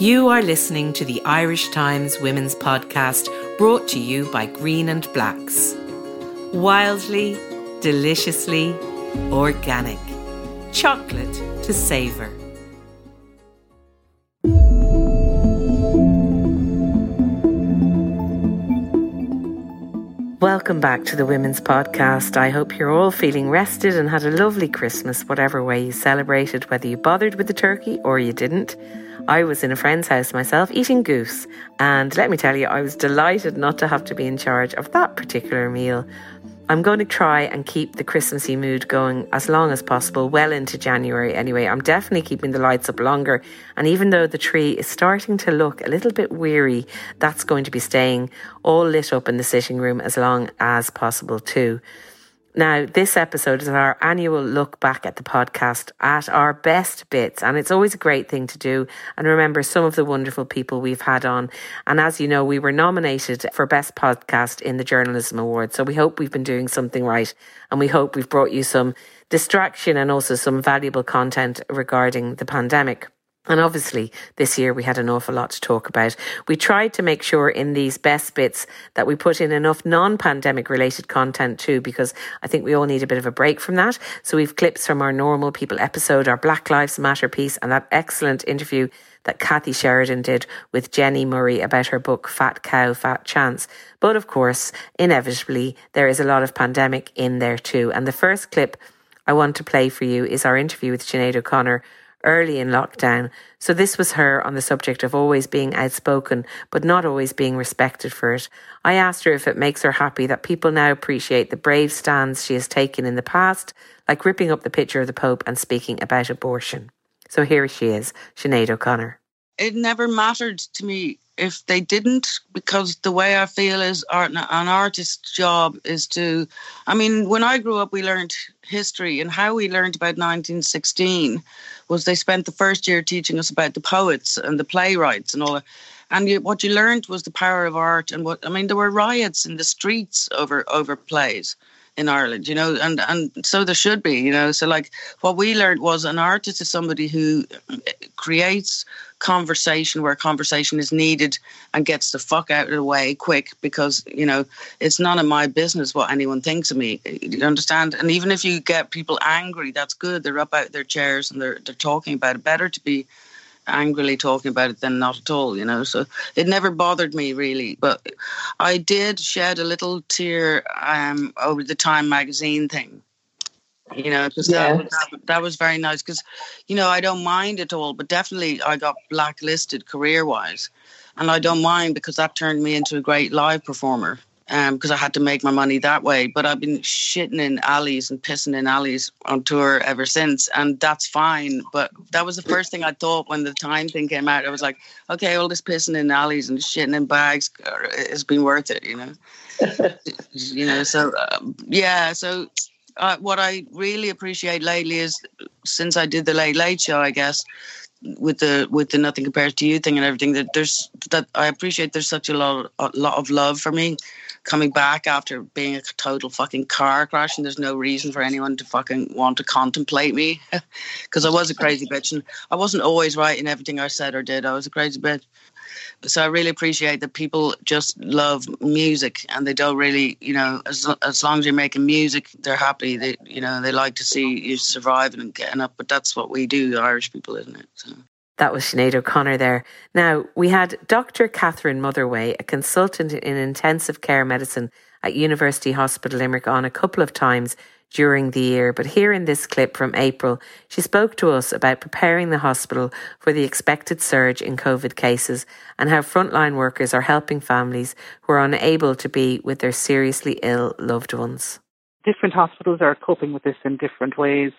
You are listening to the Irish Times Women's Podcast brought to you by Green and Blacks. Wildly, deliciously organic. Chocolate to savour. Welcome back to the Women's Podcast. I hope you're all feeling rested and had a lovely Christmas, whatever way you celebrated, whether you bothered with the turkey or you didn't. I was in a friend's house myself eating goose, and let me tell you, I was delighted not to have to be in charge of that particular meal. I'm going to try and keep the Christmassy mood going as long as possible, well into January anyway. I'm definitely keeping the lights up longer. And even though the tree is starting to look a little bit weary, that's going to be staying all lit up in the sitting room as long as possible too. Now, this episode is our annual look back at the podcast at our best bits, and it's always a great thing to do and remember some of the wonderful people we've had on. And as you know, we were nominated for Best Podcast in the Journalism Award, so we hope we've been doing something right, and we hope we've brought you some distraction and also some valuable content regarding the pandemic. And obviously, this year we had an awful lot to talk about. We tried to make sure in these best bits that we put in enough non pandemic related content too, because I think we all need a bit of a break from that. So we've clips from our normal people episode, our Black Lives Matter piece, and that excellent interview that Kathy Sheridan did with Jenny Murray about her book Fat Cow, Fat Chance. But of course, inevitably, there is a lot of pandemic in there too. And the first clip I want to play for you is our interview with Sinead O'Connor early in lockdown. So this was her on the subject of always being outspoken, but not always being respected for it. I asked her if it makes her happy that people now appreciate the brave stands she has taken in the past, like ripping up the picture of the Pope and speaking about abortion. So here she is, Sinead O'Connor. It never mattered to me if they didn't, because the way I feel is art, an artist's job is to. I mean, when I grew up, we learned history, and how we learned about 1916 was they spent the first year teaching us about the poets and the playwrights and all that. And you, what you learned was the power of art, and what I mean, there were riots in the streets over over plays in Ireland, you know, and and so there should be, you know. So like what we learned was an artist is somebody who eh, creates conversation where conversation is needed and gets the fuck out of the way quick because you know it's none of my business what anyone thinks of me. You understand? And even if you get people angry, that's good. They're up out their chairs and they're they're talking about it. Better to be angrily talking about it than not at all, you know. So it never bothered me really. But I did shed a little tear um, over the Time magazine thing. You know, because yes. that, that, that was very nice. Because, you know, I don't mind at all, but definitely I got blacklisted career wise. And I don't mind because that turned me into a great live performer because um, I had to make my money that way. But I've been shitting in alleys and pissing in alleys on tour ever since, and that's fine. But that was the first thing I thought when the time thing came out. I was like, okay, all this pissing in alleys and shitting in bags has been worth it, you know. you know, so um, yeah, so. Uh, what I really appreciate lately is since I did the Late Late Show, I guess, with the with the nothing compares to you thing and everything that there's that I appreciate there's such a lot a lot of love for me coming back after being a total fucking car crash and there's no reason for anyone to fucking want to contemplate me because I was a crazy bitch and I wasn't always right in everything I said or did. I was a crazy bitch. So I really appreciate that people just love music and they don't really, you know, as as long as you're making music, they're happy. They, you know, they like to see you surviving and getting up. But that's what we do, Irish people, isn't it? So. That was Sinead O'Connor there. Now, we had Dr. Catherine Motherway, a consultant in intensive care medicine at University Hospital Limerick, on a couple of times during the year. But here in this clip from April, she spoke to us about preparing the hospital for the expected surge in COVID cases and how frontline workers are helping families who are unable to be with their seriously ill loved ones. Different hospitals are coping with this in different ways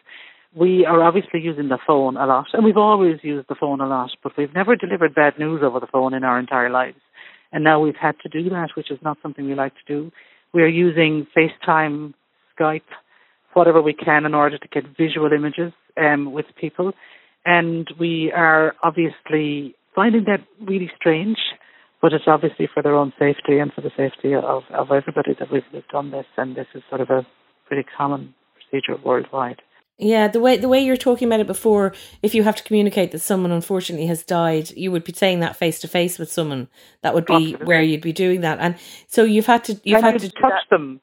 we are obviously using the phone a lot, and we've always used the phone a lot, but we've never delivered bad news over the phone in our entire lives. And now we've had to do that, which is not something we like to do. We're using FaceTime, Skype, whatever we can in order to get visual images um, with people. And we are obviously finding that really strange, but it's obviously for their own safety and for the safety of, of everybody that we've, we've done this. And this is sort of a pretty common procedure worldwide. Yeah, the way the way you're talking about it before, if you have to communicate that someone unfortunately has died, you would be saying that face to face with someone. That would be Absolutely. where you'd be doing that, and so you've had to you've and had to touch them,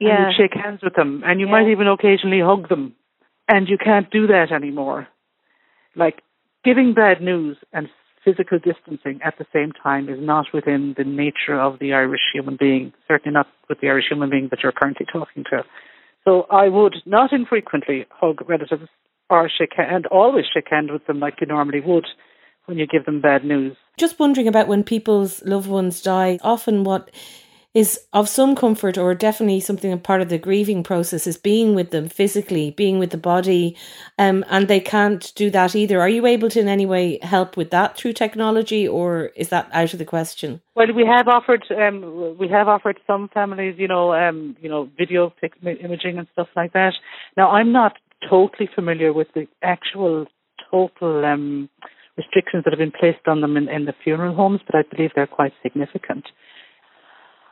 yeah, and shake hands with them, and you yeah. might even occasionally hug them, and you can't do that anymore. Like giving bad news and physical distancing at the same time is not within the nature of the Irish human being. Certainly not with the Irish human being that you're currently talking to. So I would not infrequently hug relatives or shake hand, and always shake hand with them like you normally would when you give them bad news. Just wondering about when people's loved ones die, often what is of some comfort or definitely something a part of the grieving process is being with them physically, being with the body, um, and they can't do that either. Are you able to in any way help with that through technology, or is that out of the question? Well, we have offered um, we have offered some families, you know, um, you know, video imaging and stuff like that. Now, I'm not totally familiar with the actual total um, restrictions that have been placed on them in, in the funeral homes, but I believe they're quite significant.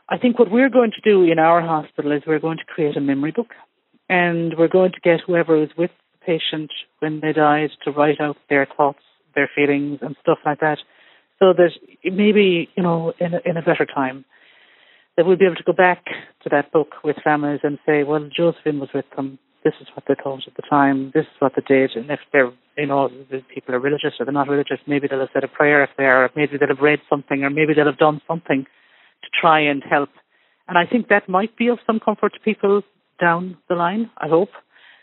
I think what we're going to do in our hospital is we're going to create a memory book and we're going to get whoever is with the patient when they died to write out their thoughts, their feelings and stuff like that so that maybe, you know, in a, in a better time that we'll be able to go back to that book with families and say, well, Josephine was with them. This is what they thought at the time. This is what they did. And if they're, you know, the people are religious or they're not religious, maybe they'll have said a prayer if they are. Maybe they'll have read something or maybe they'll have done something try and help. And I think that might be of some comfort to people down the line, I hope.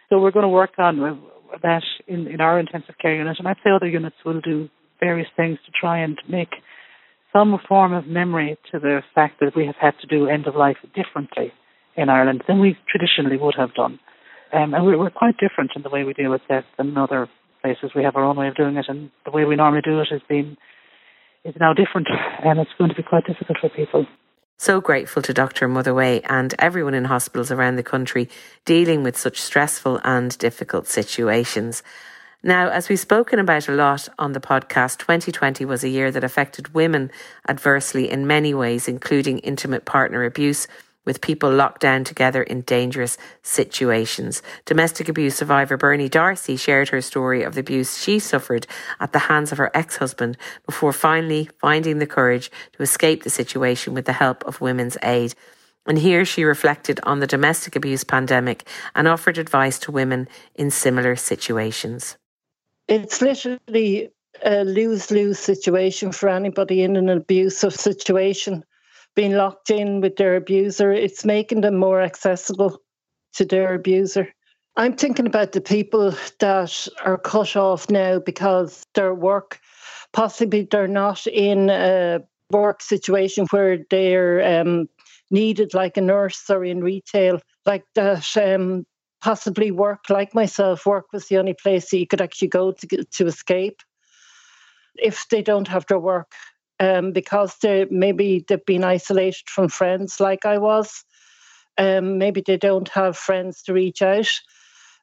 So we're going to work on that in, in our intensive care unit. And I'd say other units will do various things to try and make some form of memory to the fact that we have had to do end of life differently in Ireland than we traditionally would have done. Um, and we're, we're quite different in the way we deal with death than other places. We have our own way of doing it, and the way we normally do it has been is now different, and it's going to be quite difficult for people. So grateful to Dr. Motherway and everyone in hospitals around the country dealing with such stressful and difficult situations. Now, as we've spoken about a lot on the podcast, 2020 was a year that affected women adversely in many ways, including intimate partner abuse with people locked down together in dangerous situations. Domestic abuse survivor Bernie Darcy shared her story of the abuse she suffered at the hands of her ex husband before finally finding the courage to escape the situation with the help of Women's Aid. And here she reflected on the domestic abuse pandemic and offered advice to women in similar situations. It's literally a lose lose situation for anybody in an abusive situation being locked in with their abuser, it's making them more accessible to their abuser. I'm thinking about the people that are cut off now because their work, possibly they're not in a work situation where they're um, needed like a nurse or in retail, like that. Um, possibly work like myself. Work was the only place that you could actually go to to escape. If they don't have their work, um, because they maybe they've been isolated from friends like I was. Um, maybe they don't have friends to reach out.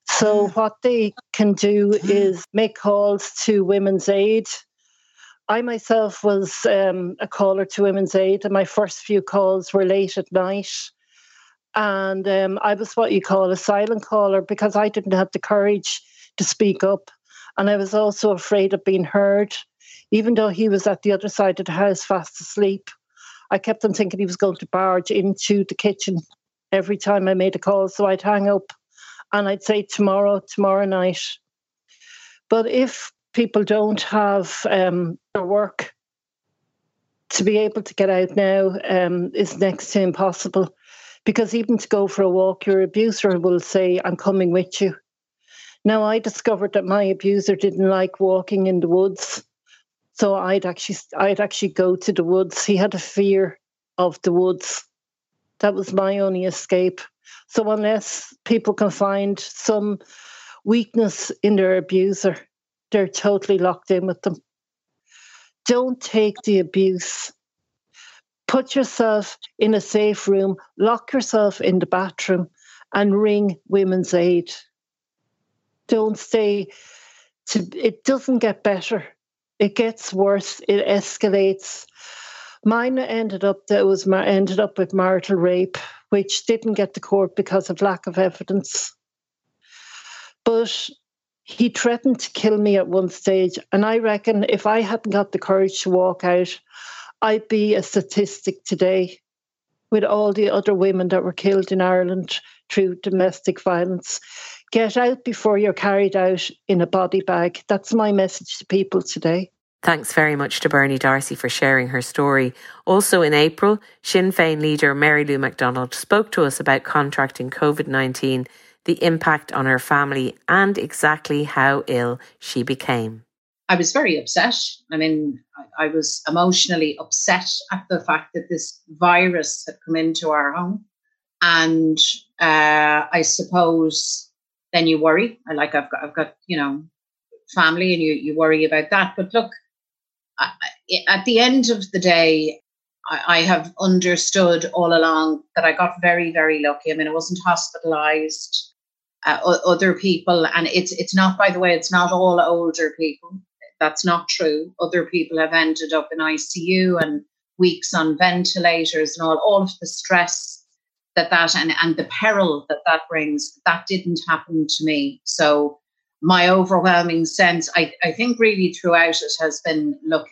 So what they can do is make calls to Women's Aid. I myself was um, a caller to Women's Aid, and my first few calls were late at night. And um, I was what you call a silent caller because I didn't have the courage to speak up. And I was also afraid of being heard even though he was at the other side of the house fast asleep. I kept on thinking he was going to barge into the kitchen every time I made a call. So I'd hang up and I'd say tomorrow, tomorrow night. But if people don't have um, their work, to be able to get out now um, is next to impossible. Because even to go for a walk, your abuser will say, I'm coming with you. Now, I discovered that my abuser didn't like walking in the woods. So I'd actually I'd actually go to the woods. He had a fear of the woods. That was my only escape. So unless people can find some weakness in their abuser, they're totally locked in with them. Don't take the abuse. Put yourself in a safe room, lock yourself in the bathroom, and ring women's aid. Don't stay to it doesn't get better. It gets worse. It escalates. Mine ended up that was ended up with marital rape, which didn't get to court because of lack of evidence. But he threatened to kill me at one stage, and I reckon if I hadn't got the courage to walk out, I'd be a statistic today with all the other women that were killed in Ireland through domestic violence. Get out before you're carried out in a body bag. That's my message to people today. Thanks very much to Bernie Darcy for sharing her story. Also in April, Sinn Féin leader Mary Lou McDonald spoke to us about contracting COVID 19, the impact on her family, and exactly how ill she became. I was very upset. I mean, I, I was emotionally upset at the fact that this virus had come into our home. And uh, I suppose then you worry. I like I've got I've got you know family, and you you worry about that. But look, I, at the end of the day, I, I have understood all along that I got very very lucky. I mean, I wasn't hospitalised. Uh, other people, and it's it's not by the way, it's not all older people. That's not true. Other people have ended up in ICU and weeks on ventilators and all all of the stress that that and, and the peril that that brings that didn't happen to me. So my overwhelming sense i, I think really throughout it has been the,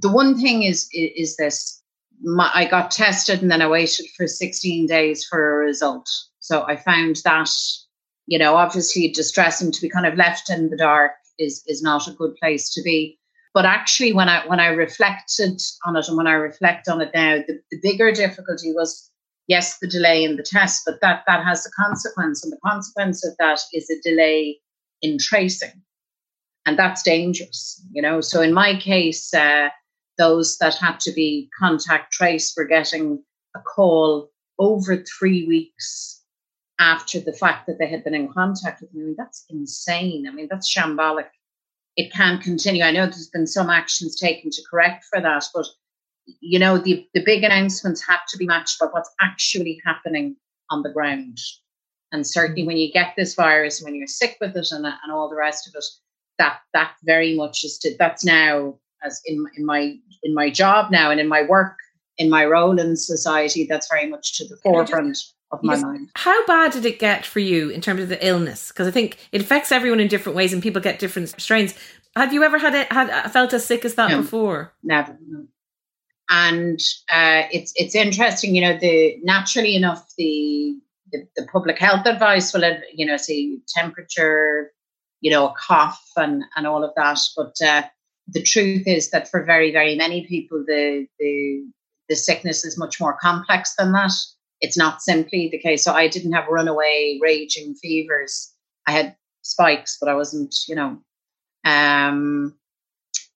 the one thing is is, is this. My, i got tested and then i waited for 16 days for a result. So i found that you know obviously distressing to be kind of left in the dark is is not a good place to be but actually when i when i reflected on it and when i reflect on it now the, the bigger difficulty was yes, the delay in the test, but that that has a consequence, and the consequence of that is a delay in tracing, and that's dangerous. You know, so in my case, uh, those that had to be contact traced were getting a call over three weeks after the fact that they had been in contact with me. I mean, that's insane. I mean, that's shambolic. It can't continue. I know there's been some actions taken to correct for that, but you know, the, the big announcements have to be matched by what's actually happening on the ground. And certainly when you get this virus, when you're sick with it and, and all the rest of it, that that very much is to, that's now as in, in my in my job now and in my work, in my role in society, that's very much to the forefront. Of my mind. How bad did it get for you in terms of the illness? Because I think it affects everyone in different ways, and people get different strains. Have you ever had it had felt as sick as that no, before? Never. No and uh, it's it's interesting, you know, the naturally enough the, the, the public health advice will you know say temperature, you know, a cough and and all of that, but uh, the truth is that for very very many people the the the sickness is much more complex than that. It's not simply the case. So I didn't have runaway raging fevers. I had spikes, but I wasn't, you know. Um,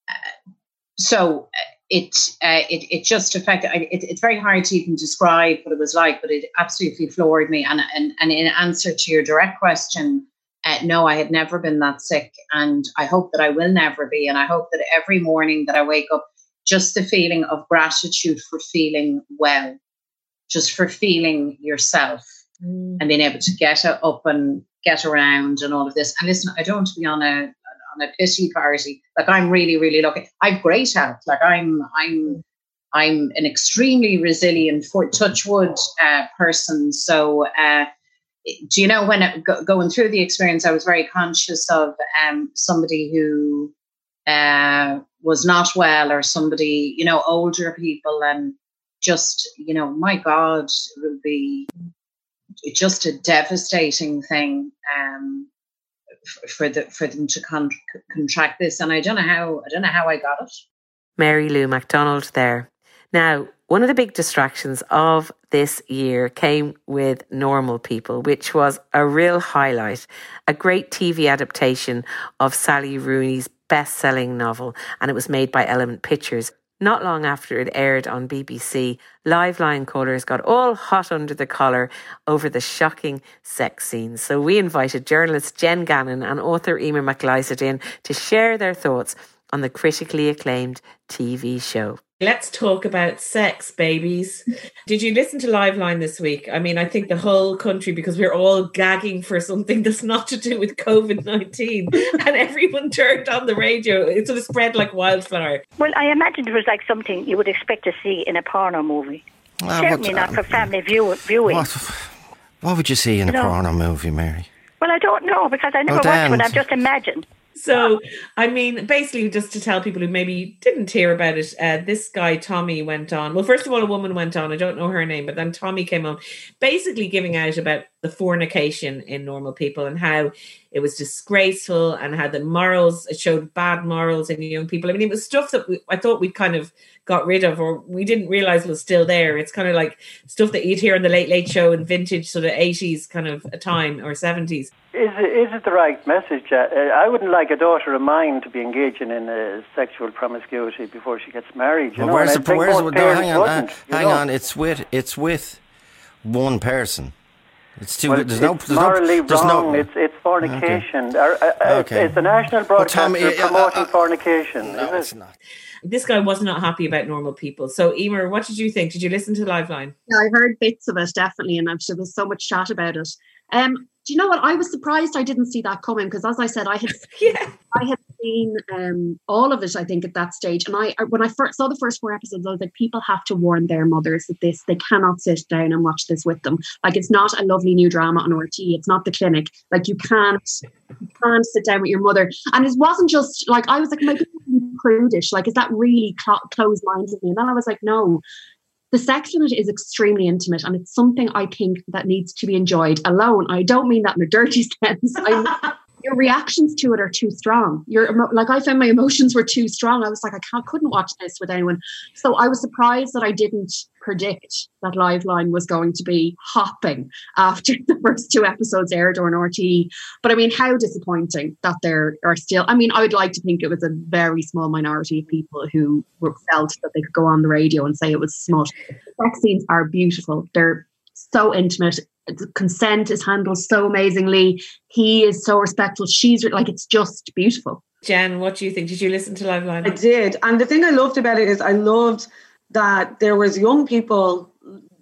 uh, so it, uh, it it just affected. It, it's very hard to even describe what it was like, but it absolutely floored me. And and, and in answer to your direct question, uh, no, I had never been that sick, and I hope that I will never be. And I hope that every morning that I wake up, just the feeling of gratitude for feeling well, just for feeling yourself, mm. and being able to get up and get around and all of this. And listen, I don't want to be on a on a pity party. Like I'm really, really lucky. I've great health. Like I'm, I'm, I'm an extremely resilient, for touchwood uh, person. So, uh, do you know when it, go, going through the experience, I was very conscious of um, somebody who uh, was not well, or somebody, you know, older people, and just, you know, my God, it would be just a devastating thing. Um, for the for them to con- contract this, and I don't know how I don't know how I got it. Mary Lou McDonald there. Now, one of the big distractions of this year came with Normal People, which was a real highlight, a great TV adaptation of Sally Rooney's best selling novel, and it was made by Element Pictures. Not long after it aired on BBC, Live Liveline callers got all hot under the collar over the shocking sex scenes. So we invited journalist Jen Gannon and author Emer McLysaght in to share their thoughts on the critically acclaimed TV show. Let's talk about sex, babies. Did you listen to Liveline this week? I mean, I think the whole country, because we're all gagging for something that's not to do with COVID 19, and everyone turned on the radio. It sort of spread like wildfire. Well, I imagine it was like something you would expect to see in a porno movie. Ah, Certainly what- not for family view- viewing. What, what would you see in a No. porno movie, Mary? Well, I don't know because I never watched Dan. one. I've just imagined. So, I mean, basically, just to tell people who maybe didn't hear about it, uh, this guy, Tommy, went on. Well, first of all, a woman went on. I don't know her name, but then Tommy came on, basically giving out about the fornication in normal people and how it was disgraceful and how the morals, it showed bad morals in young people. I mean, it was stuff that we, I thought we'd kind of got rid of or we didn't realize was still there. It's kind of like stuff that you'd hear on the Late Late Show in vintage sort of 80s kind of a time or 70s. Is it, is it the right message? Uh, I wouldn't like a daughter of mine to be engaging in uh, sexual promiscuity before she gets married. You Well, know, where's and the I where's the, no, hang on, wouldn't, uh, hang know. on. It's with it's with one person. It's too. Well, there's no. There's morally no. There's wrong. no. It's it's fornication. Or, uh, uh, Okay. It's the national Well, broadcaster Tommy, uh, uh, promoting uh, fornication. no, is it's it? not. This guy was not happy about normal people. So, Emer, what did you think? Did you listen to the Liveline? Yeah, I heard bits of it definitely, and I'm sure there's so much chat about it. Um, do you know what? I was surprised I didn't see that coming because, as I said, I had Yeah. I had seen um, all of it. I think at that stage, and I when I first saw the first four episodes, I was like, people have to warn their mothers that this they cannot sit down and watch this with them. Like it's not a lovely new drama on RT. It's not the clinic. Like you can't you can't sit down with your mother. And it wasn't just like I was like, my prudish. Like is that really cl- closed minded me? And then I was like, no the sex in it is extremely intimate and it's something I think that needs to be enjoyed alone. I don't mean that in a dirty sense. I, your reactions to it are too strong. Your like I found my emotions were too strong. I was like I can't, couldn't watch this with anyone. So I was surprised that I didn't predict that Liveline was going to be hopping after the first two episodes aired on RTE. But I mean, how disappointing that there are still. I mean, I would like to think it was a very small minority of people who felt that they could go on the radio and say it was smut. Scenes are beautiful. They're so intimate. The consent is handled so amazingly. He is so respectful. She's like it's just beautiful. Jen, what do you think? Did you listen to Liveline? I did. And the thing I loved about it is I loved that there was young people,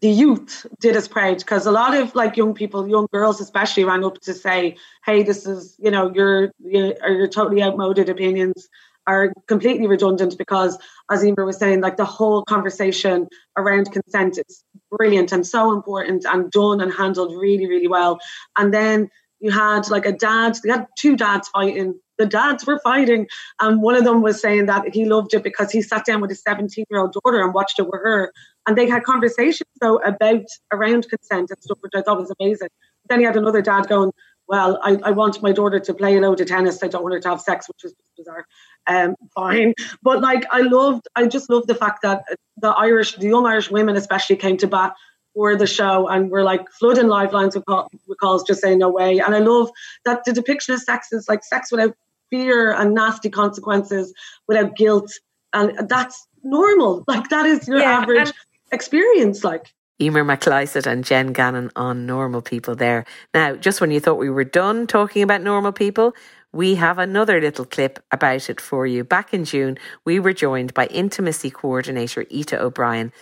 the youth did us proud because a lot of like young people, young girls especially, ran up to say, "Hey, this is you know your your, your totally outmoded opinions are completely redundant because, as Emer was saying, like the whole conversation around consent is brilliant and so important and done and handled really really well. And then you had like a dad, they had two dads fighting. The dads were fighting, and one of them was saying that he loved it because he sat down with his 17 year old daughter and watched it with her. And they had conversations though about around consent and stuff, which I thought was amazing. Then he had another dad going, Well, I, I want my daughter to play a load of tennis. I don't want her to have sex, which was bizarre. Um, fine. But like I loved I just loved the fact that the Irish, the young Irish women especially came to bat for the show and we're like flooding livelines with, call, with calls just saying no way. And I love that the depiction of sex is like sex without fear and nasty consequences, without guilt. And that's normal. Like that is your Yeah, average and- experience. Like Emer McLysaght and Jen Gannon on normal people there. Now, just when you thought we were done talking about normal people, we have another little clip about it for you. Back in June, we were joined by intimacy coordinator Ita O'Brien.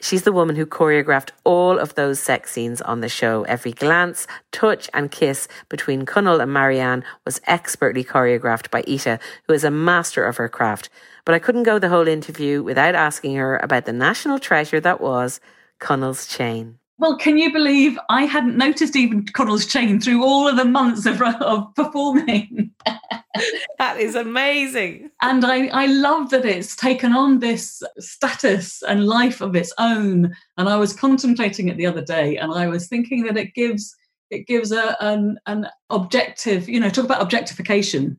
She's the woman who choreographed all of those sex scenes on the show. Every glance, touch, and kiss between Connell and Marianne was expertly choreographed by Ita, who is a master of her craft. But I couldn't go the whole interview without asking her about the national treasure that was Connell's chain. Well, can you believe I hadn't noticed even Connell's chain through all of the months of, of performing? that is amazing. And I, I love that it's taken on this status and life of its own. And I was contemplating it the other day, and I was thinking that it gives it gives a an, an objective, you know, talk about objectification.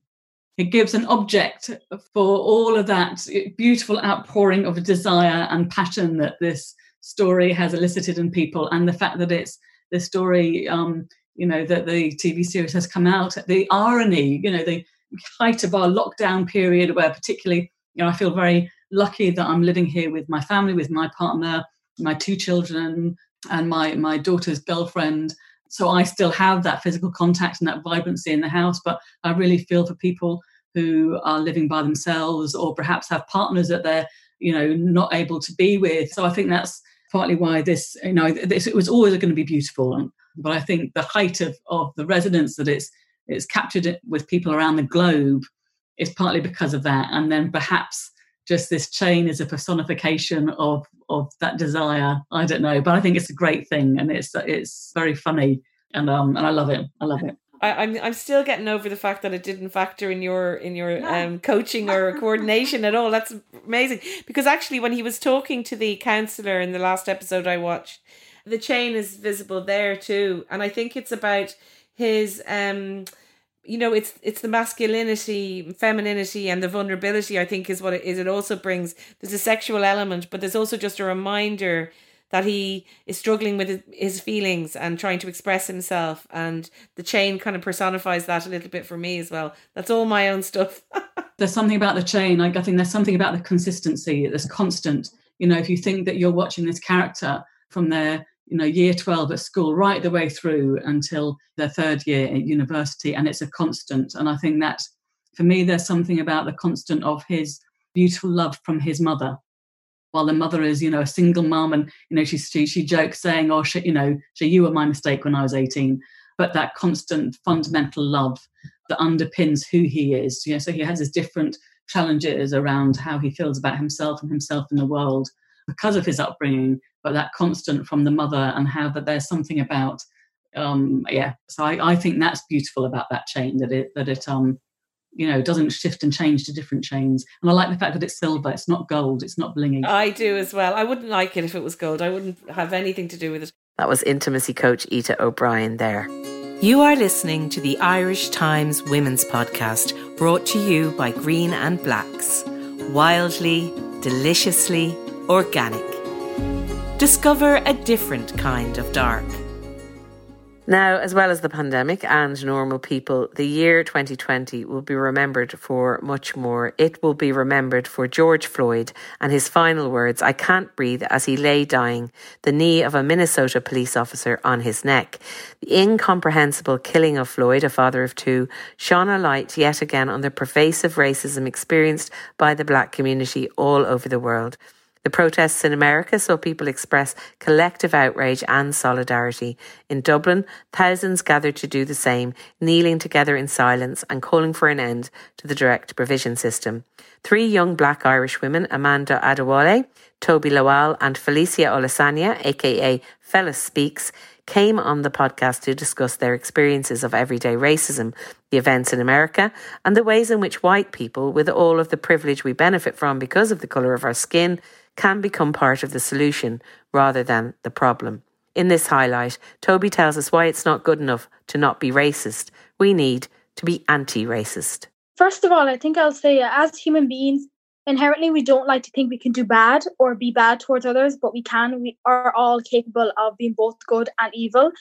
It gives an object for all of that beautiful outpouring of desire and passion that this story has elicited in people, and the fact that it's the story, um, you know, that the TV series has come out, the irony, you know, the height of our lockdown period, where particularly, you know, I feel very lucky that I'm living here with my family, with my partner, my two children, and my my daughter's girlfriend. So I still have that physical contact and that vibrancy in the house. But I really feel for people who are living by themselves or perhaps have partners that they're you know not able to be with. So I think that's partly why this you know this, it was always going to be beautiful. But I think the height of of the resonance that it's it's captured it with people around the globe is partly because of that, and then perhaps just this chain is a personification of of that desire. I don't know, but I think it's a great thing, and it's it's very funny, and um and I love it. I love it. I, I'm I'm still getting over the fact that it didn't factor in your in your um, coaching or coordination at all. That's amazing. Because actually, when he was talking to the counselor in the last episode I watched, the chain is visible there too, and I think it's about his um you know it's it's the masculinity femininity and the vulnerability i think is what it is. It also brings there's a sexual element but there's also just a reminder that he is struggling with his feelings and trying to express himself and the chain kind of personifies that a little bit for me as well. That's all my own stuff. There's something about the chain. I think there's something about the consistency there's constant. You know if you think that you're watching this character from their you know year 12 at school right the way through until their third year at university and it's a constant. And i think that for me there's something about the constant of his beautiful love from his mother while the mother is you know a single mom and you know she she, she jokes saying oh she, you know she, you were my mistake when i was 18 but that constant fundamental love that underpins who he is you know so he has his different challenges around how he feels about himself and himself in the world because of his upbringing but that constant from the mother and how that there's something about um yeah. So I, I think that's beautiful about that chain that it that it um you know doesn't shift and change to different chains and i like the fact that it's silver it's not gold it's not blingy i do as well i wouldn't like it if it was gold i wouldn't have anything to do with it that was intimacy coach Ita O'Brien there you are listening to the Irish Times Women's Podcast, brought to you by Green and Blacks. Wildly, deliciously organic. Discover a different kind of dark. Now, as well as the pandemic and normal people, the year 2020 will be remembered for much more. It will be remembered for George Floyd and his final words, I can't breathe, as he lay dying, the knee of a Minnesota police officer on his neck. The incomprehensible killing of Floyd, a father of two, shone a light yet again on the pervasive racism experienced by the black community all over the world. The protests in America saw people express collective outrage and solidarity. In Dublin, thousands gathered to do the same, kneeling together in silence and calling for an end to the direct provision system. Three young black Irish women, Amanda Adewale, Toby Lawal, and Felicia Olusanya, aka FeliSpeaks, came on the podcast to discuss their experiences of everyday racism, the events in America, and the ways in which white people, with all of the privilege we benefit from because of the colour of our skin, can become part of the solution rather than the problem. In this highlight, Toby tells us why it's not good enough to not be racist. We need to be anti racist. First of all, I think I'll say as human beings, inherently we don't like to think we can do bad or be bad towards others, but we can. We are all capable of being both good and evil.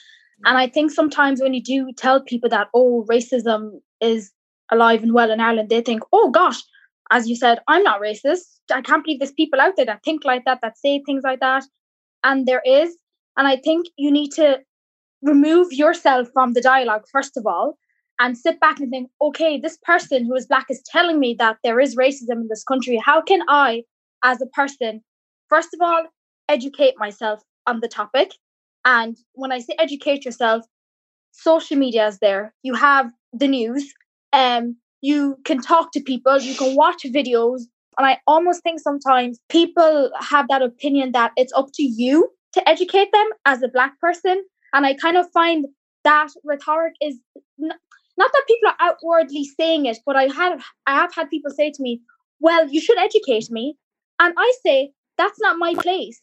And I think sometimes when you do tell people that, oh, racism is alive and well in Ireland, they think, oh gosh, as you said, I'm not racist. I can't believe there's people out there that think like that, that say things like that. And there is. And I think you need to remove yourself from the dialogue, first of all, and sit back and think, okay, this person who is black is telling me that there is racism in this country. How can I, as a person, first of all, educate myself on the topic? And when I say educate yourself, social media is there. You have the news. Um, you can talk to people, you can watch videos. And I almost think sometimes people have that opinion that it's up to you to educate them as a black person. And I kind of find that rhetoric is n- not that people are outwardly saying it, but I have I have had people say to me, "Well, you should educate me," and I say that's not my place.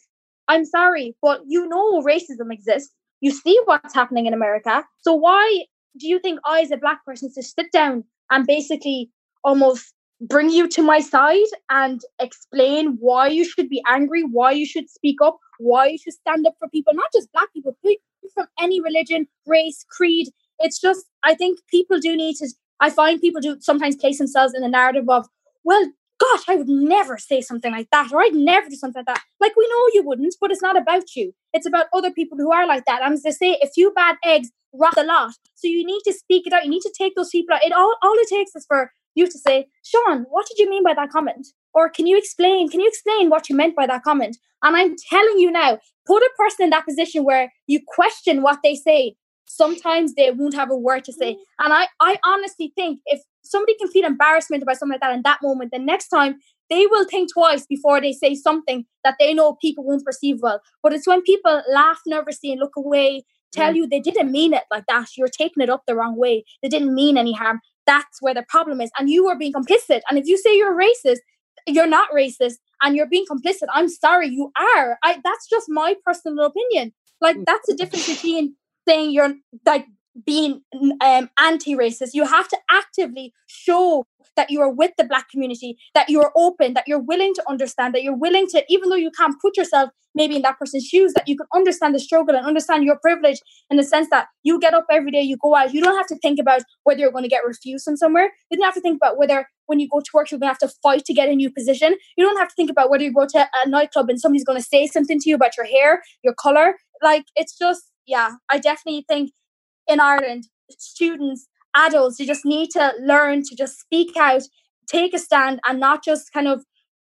I'm sorry, but you know racism exists. You see what's happening in America. So why do you think I, as a black person, to sit down and basically almost bring you to my side and explain why you should be angry, why you should speak up, why you should stand up for people, not just black people, people from any religion, race, creed. It's just, I think people do need to, I find people do sometimes place themselves in the narrative of, well, gosh, I would never say something like that, or I'd never do something like that. Like, we know you wouldn't, but it's not about you. It's about other people who are like that. And as they say, a few bad eggs rot a lot. So you need to speak it out. You need to take those people out. It all, all it takes is for you to say, Sean, what did you mean by that comment? Or can you explain? Can you explain what you meant by that comment? And I'm telling you now, put a person in that position where you question what they say. Sometimes they won't have a word to say. Mm. And I, I honestly think if somebody can feel embarrassment about something like that in that moment, the next time they will think twice before they say something that they know people won't perceive well. But it's when people laugh nervously and look away, tell mm. you they didn't mean it like that. You're taking it up the wrong way. They didn't mean any harm. That's where the problem is. And you are being complicit. And if you say you're racist, you're not racist and you're being complicit. I'm sorry, you are. I that's just my personal opinion. Like that's the difference between saying you're like being um, anti-racist. You have to actively show that you are with the black community, that you are open, that you're willing to understand, that you're willing to, even though you can't put yourself maybe in that person's shoes, that you can understand the struggle and understand your privilege in the sense that you get up every day, you go out, you don't have to think about whether you're going to get refused from somewhere. You don't have to think about whether when you go to work, you're going to have to fight to get a new position. You don't have to think about whether you go to a nightclub and somebody's going to say something to you about your hair, your color. Like, it's just, yeah, I definitely think in Ireland, students, adults, you just need to learn to just speak out, take a stand, and not just kind of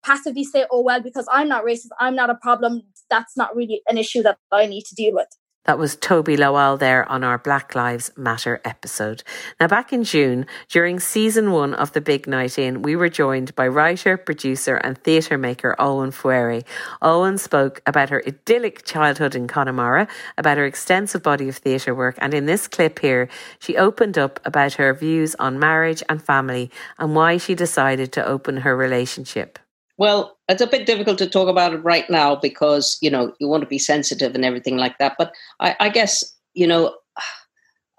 passively say, oh, well, because I'm not racist, I'm not a problem. That's not really an issue that I need to deal with. That was Toby Lawal there on our Black Lives Matter episode. Now, back in June, during season one of The Big Night In, we were joined by writer, producer, and theatre maker Olwen Fouéré. Olwen spoke about her idyllic childhood in Connemara, about her extensive body of theatre work, and in this clip here, she opened up about her views on marriage and family and why she decided to open her relationship. Well, it's a bit difficult to talk about it right now because you know you want to be sensitive and everything like that. But I, I guess you know,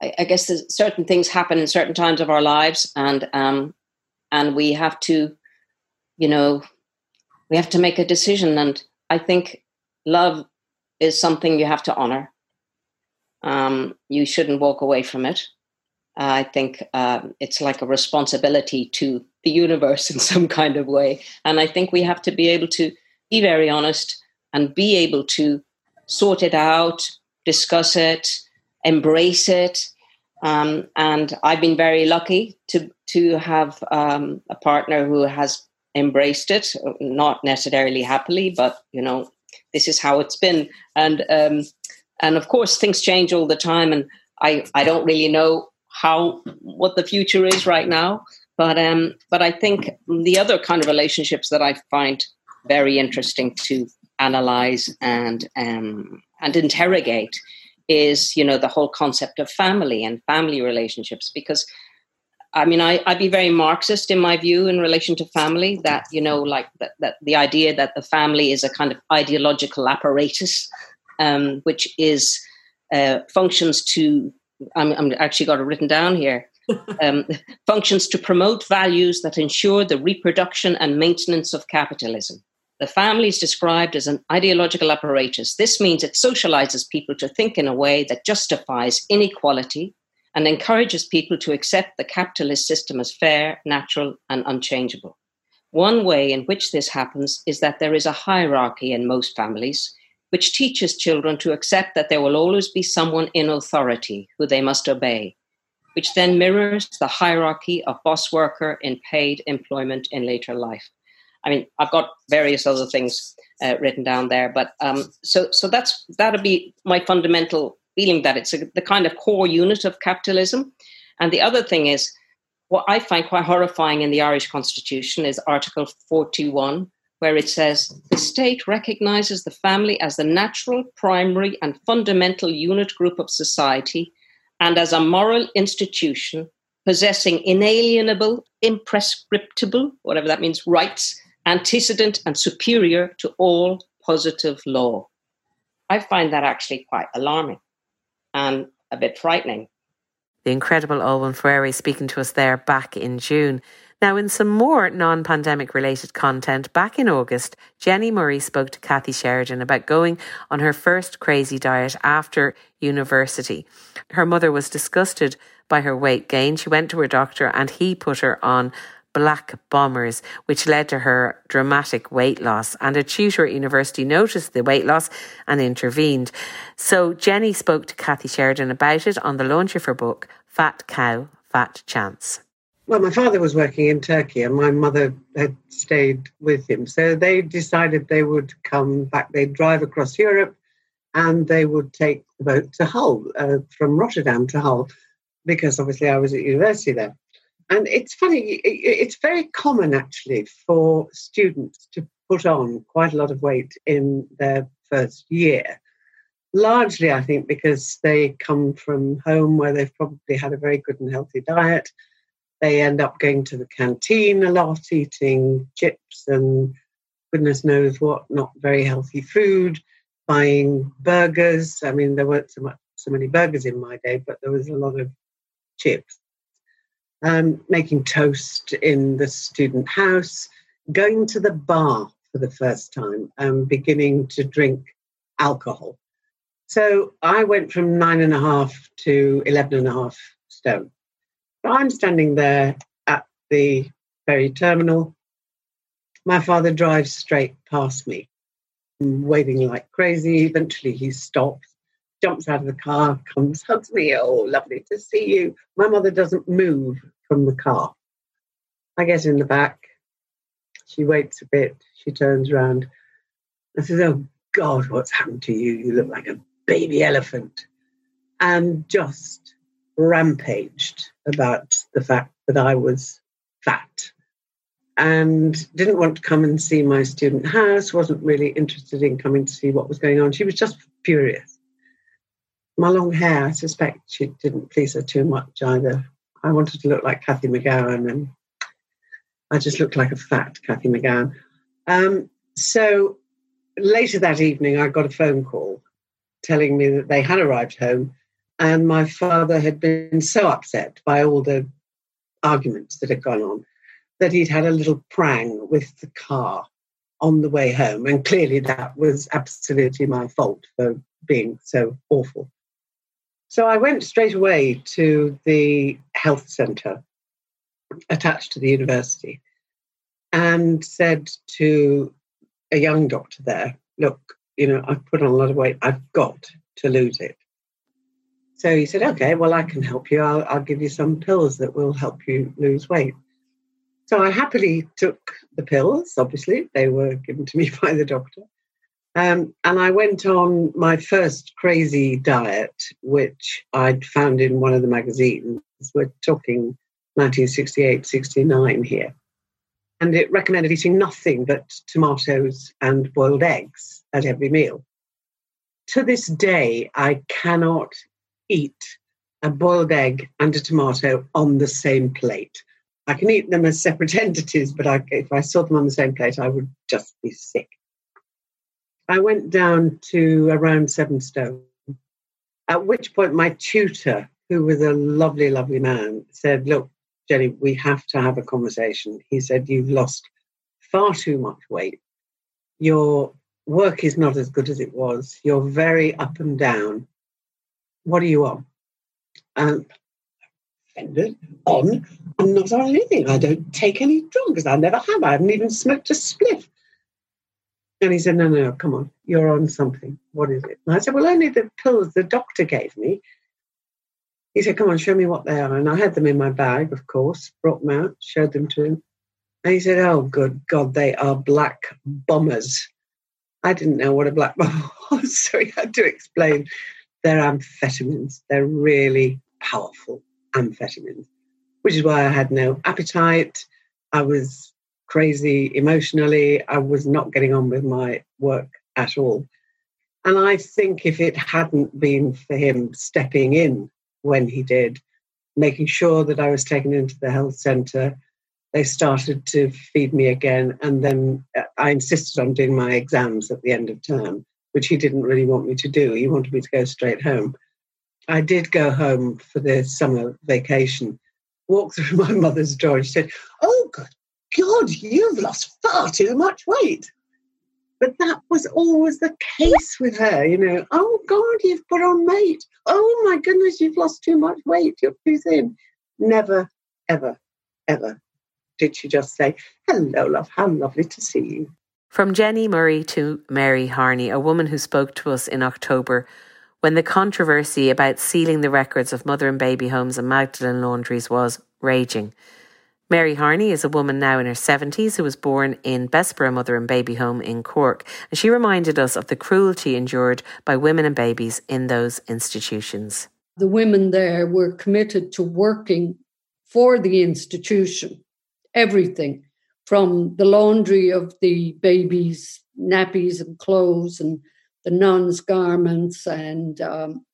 I, I, guess certain things happen in certain times of our lives, and um, and we have to, you know, we have to make a decision. And I think love is something you have to honor. Um, you shouldn't walk away from it. I think um, it's like a responsibility to the universe in some kind of way. And I think we have to be able to be very honest and be able to sort it out, discuss it, embrace it. Um, and I've been very lucky to to have um, a partner who has embraced it, not necessarily happily, but you know, this is how it's been. And um, and of course, things change all the time, and I I don't really know how what the future is right now. But um, but I think the other kind of relationships that I find very interesting to analyze and um, and interrogate is you know the whole concept of family and family relationships because I mean I, I'd be very Marxist in my view in relation to family that you know like that, that the idea that the family is a kind of ideological apparatus um, which is uh, functions to I'm, I'm actually got it written down here. Um, functions to promote values that ensure the reproduction and maintenance of capitalism. The family is described as an ideological apparatus. This means it socializes people to think in a way that justifies inequality and encourages people to accept the capitalist system as fair, natural, and unchangeable. One way in which this happens is that there is a hierarchy in most families which teaches children to accept that there will always be someone in authority who they must obey, which then mirrors the hierarchy of boss worker in paid employment in later life. I mean, I've got various other things uh, written down there, but um, so so that's that'll be my fundamental feeling that it's a, the kind of core unit of capitalism. And the other thing is, what I find quite horrifying in the Irish Constitution is Article 41, where it says the state recognizes the family as the natural, primary, and fundamental unit group of society and as a moral institution possessing inalienable, imprescriptible, whatever that means, rights, antecedent and superior to all positive law. I find that actually quite alarming and a bit frightening. The incredible Olwen Fouéré speaking to us there back in June. Now, in some more non pandemic related content, back in August, Jenny Murray spoke to Kathy Sheridan about going on her first crazy diet after university. Her mother was disgusted by her weight gain. She went to her doctor and he put her on black bombers, which led to her dramatic weight loss. And a tutor at university noticed the weight loss and intervened. So Jenny spoke to Kathy Sheridan about it on the launch of her book, Fat Cow, Fat Chance. Well, my father was working in Turkey and my mother had stayed with him. So they decided they would come back, they'd drive across Europe and they would take the boat to Hull, uh, from Rotterdam to Hull, because obviously I was at university there. And it's funny, it's very common actually for students to put on quite a lot of weight in their first year. Largely, I think, because they come from home where they've probably had a very good and healthy diet they end up going to the canteen a lot, eating chips and goodness knows what, not very healthy food, buying burgers. I mean, there weren't so much so many burgers in my day, but there was a lot of chips. Um, making toast in the student house, going to the bar for the first time, and beginning to drink alcohol. So I went from nine and a half to eleven and a half stone. I'm standing there at the ferry terminal. My father drives straight past me, waving like crazy. Eventually, he stops, jumps out of the car, comes, hugs me. Oh, lovely to see you. My mother doesn't move from the car. I get in the back. She waits a bit. She turns around. I says, Oh, God, what's happened to you? You look like a baby elephant. And just rampaged about the fact that I was fat and didn't want to come and see my student house, wasn't really interested in coming to see what was going on. She was just furious. My long hair, I suspect she didn't please her too much either. I wanted to look like Cathy McGowan, and I just looked like a fat Cathy McGowan. Um, so later that evening, I got a phone call telling me that they had arrived home and my father had been so upset by all the arguments that had gone on that he'd had a little prang with the car on the way home. And clearly that was absolutely my fault for being so awful. So I went straight away to the health centre attached to the university and said to a young doctor there, look, you know, I've put on a lot of weight, I've got to lose it. So he said, okay, well, I can help you. I'll, I'll give you some pills that will help you lose weight. So I happily took the pills, obviously, they were given to me by the doctor. Um, and I went on my first crazy diet, which I'd found in one of the magazines. We're talking 1968, 69 here. And it recommended eating nothing but tomatoes and boiled eggs at every meal. To this day, I cannot eat a boiled egg and a tomato on the same plate. I can eat them as separate entities, but I, if I saw them on the same plate, I would just be sick. I went down to around seven stone, at which point my tutor, who was a lovely, lovely man, said, Look, Jenny, we have to have a conversation. He said, You've lost far too much weight. Your work is not as good as it was. You're very up and down what are you on? Um, offended, on, I'm not on anything. I don't take any drugs. I never have. I haven't even smoked a spliff. And he said, no, no, no, come on, you're on something. What is it? And I said, well, only the pills the doctor gave me. He said, come on, show me what they are. And I had them in my bag, of course, brought them out, showed them to him. And he said, oh, good God, they are black bombers. I didn't know what a black bomber was, so he had to explain they're amphetamines. They're really powerful amphetamines, which is why I had no appetite. I was crazy emotionally. I was not getting on with my work at all. And I think if it hadn't been for him stepping in when he did, making sure that I was taken into the health centre, they started to feed me again. And then uh, I insisted on doing my exams at the end of term which he didn't really want me to do. He wanted me to go straight home. I did go home for the summer vacation, walked through my mother's door, and she said, Oh, good God, you've lost far too much weight. But that was always the case with her, you know. Oh, God, you've put on weight. Oh, my goodness, you've lost too much weight. You're too thin. Never, ever, ever did she just say, Hello, love, how lovely to see you? From Jenny Murray to Mary Harney, a woman who spoke to us in October when the controversy about sealing the records of mother and baby homes and Magdalen laundries was raging. Mary Harney is a woman now in her 70s who was born in Bessborough Mother and Baby Home in Cork, and she reminded us of the cruelty endured by women and babies in those institutions. The women there were committed to working for the institution, everything from the laundry of the babies' nappies and clothes and the nuns' garments. And um,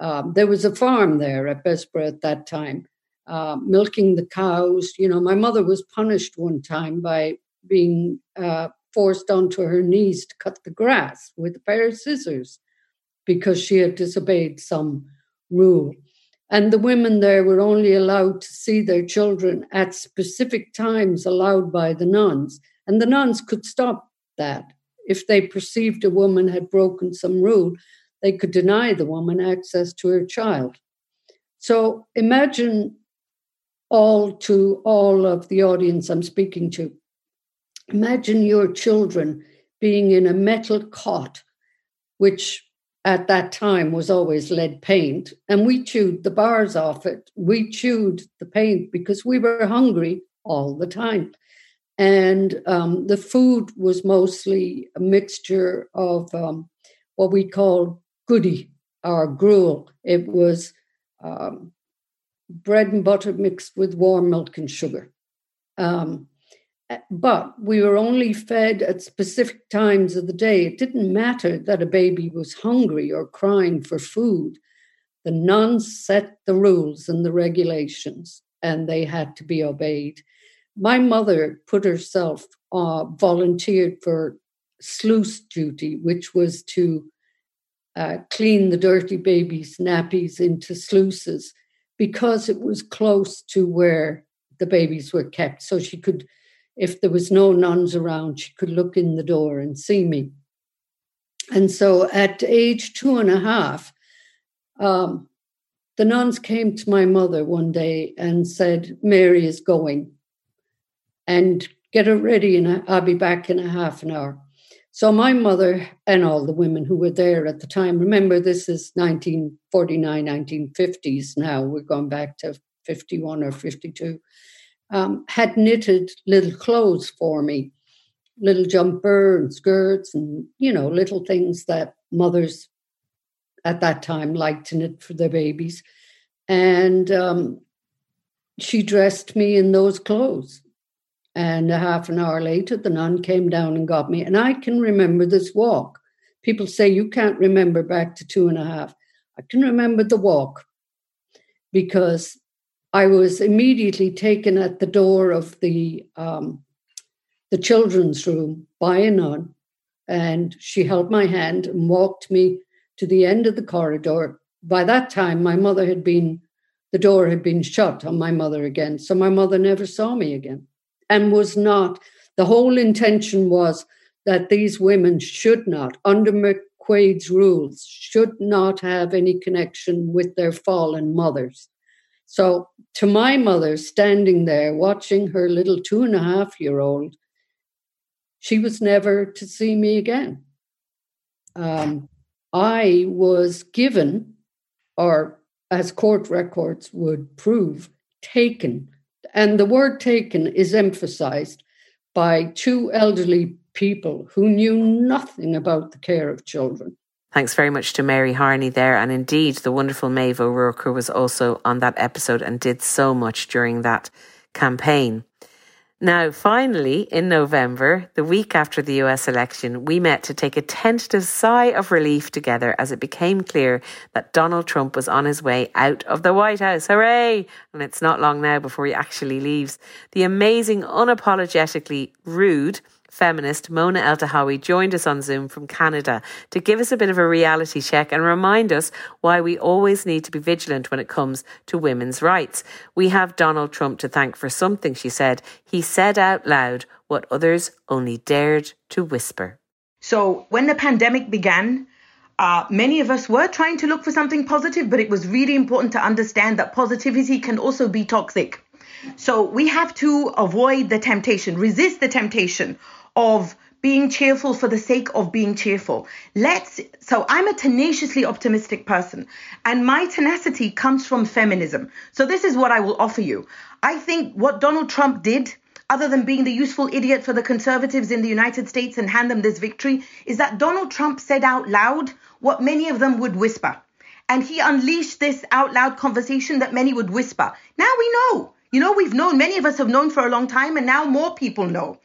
um, there was a farm there at Bessborough at that time uh, milking the cows. You know, my mother was punished one time by being uh, forced onto her knees to cut the grass with a pair of scissors because she had disobeyed some rule. And the women there were only allowed to see their children at specific times allowed by the nuns. And the nuns could stop that. If they perceived a woman had broken some rule, they could deny the woman access to her child. So imagine all to all of the audience I'm speaking to. Imagine your children being in a metal cot, which at that time was always lead paint, and we chewed the bars off it. We chewed the paint because we were hungry all the time. And um, the food was mostly a mixture of um, what we call goody or gruel. It was um, bread and butter mixed with warm milk and sugar. Um, but we were only fed at specific times of the day. It didn't matter that a baby was hungry or crying for food. The nuns set the rules and the regulations, and they had to be obeyed. My mother put herself, uh, volunteered for sluice duty, which was to uh, clean the dirty babies' nappies into sluices because it was close to where the babies were kept. So she could, if there was no nuns around, she could look in the door and see me. And so at age two and a half, um, the nuns came to my mother one day and said, Mary is going and get her ready and I'll be back in a half an hour. So my mother and all the women who were there at the time, remember this is 1949, 1950s now, we're going back to 51 or 52, um, had knitted little clothes for me, little jumper and skirts and, you know, little things that mothers at that time liked to knit for their babies. And um, she dressed me in those clothes. And a half an hour later, the nun came down and got me. And I can remember this walk. People say you can't remember back to two and a half. I can remember the walk because I was immediately taken at the door of the um, the children's room by a nun, and she held my hand and walked me to the end of the corridor. By that time, my mother had been the door had been shut on my mother again, so my mother never saw me again and was not. The whole intention was that these women should not, under McQuaid's rules, should not have any connection with their fallen mothers. So, to my mother standing there watching her little two and a half year old, she was never to see me again. Um, I was given, or as court records would prove, taken and the word taken is emphasized by two elderly people who knew nothing about the care of children. Thanks very much to Mary Harney there. And indeed, the wonderful Maeve O'Rourke was also on that episode and did so much during that campaign. Now, finally, in November, the week after the US election, we met to take a tentative sigh of relief together as it became clear that Donald Trump was on his way out of the White House. Hooray! And it's not long now before he actually leaves. The amazing, unapologetically rude, feminist Mona Eltahawy joined us on Zoom from Canada to give us a bit of a reality check and remind us why we always need to be vigilant when it comes to women's rights. We have Donald Trump to thank for something, she said. He said out loud what others only dared to whisper. So when the pandemic began, uh, many of us were trying to look for something positive, but it was really important to understand that positivity can also be toxic. So we have to avoid the temptation, resist the temptation of being cheerful for the sake of being cheerful. Let's so I'm a tenaciously optimistic person and my tenacity comes from feminism. So this is what I will offer you. I think what Donald Trump did other than being the useful idiot for the conservatives in the United States and hand them this victory is that Donald Trump said out loud what many of them would whisper. And he unleashed this out loud conversation that many would whisper. Now we know. You know, we've known, many of us have known for a long time, and now more people know.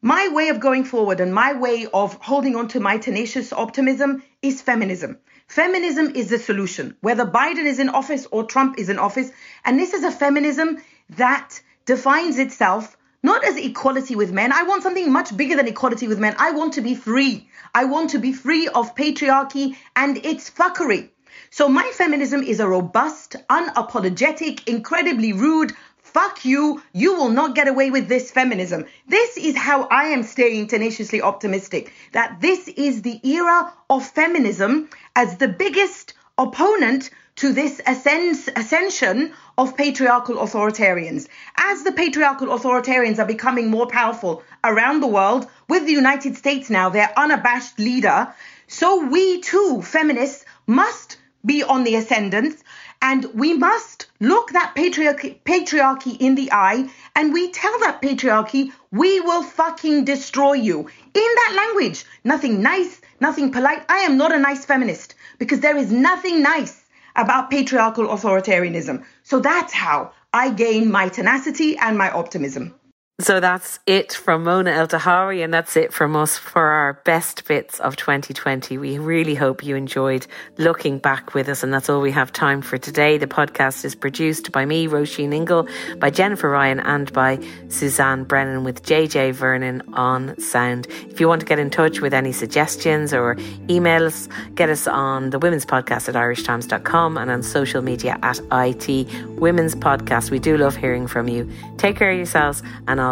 My way of going forward and my way of holding on to my tenacious optimism is feminism. Feminism is the solution, whether Biden is in office or Trump is in office. And this is a feminism that defines itself not as equality with men. I want something much bigger than equality with men. I want to be free. I want to be free of patriarchy and its fuckery. So my feminism is a robust, unapologetic, incredibly rude, fuck you, you will not get away with this feminism. This is how I am staying tenaciously optimistic that this is the era of feminism as the biggest opponent to this ascens- ascension of patriarchal authoritarians. As the patriarchal authoritarians are becoming more powerful around the world, with the United States now their unabashed leader, so we too, feminists, must be on the ascendant and we must look that patriarchy, patriarchy in the eye and we tell that patriarchy, we will fucking destroy you. In that language, nothing nice, nothing polite. I am not a nice feminist because there is nothing nice about patriarchal authoritarianism. So that's how I gain my tenacity and my optimism. So that's it from Mona Eltahawy, and that's it from us for our best bits of 2020. We really hope you enjoyed looking back with us, and that's all we have time for today. The podcast is produced by me, Róisín Ingle, by Jennifer Ryan, and by Suzanne Brennan with JJ Vernon on sound. If you want to get in touch with any suggestions or emails, get us on the Women's Podcast at irishtimes.com and on social media at IT Women's Podcast. We do love hearing from you. Take care of yourselves, and I'll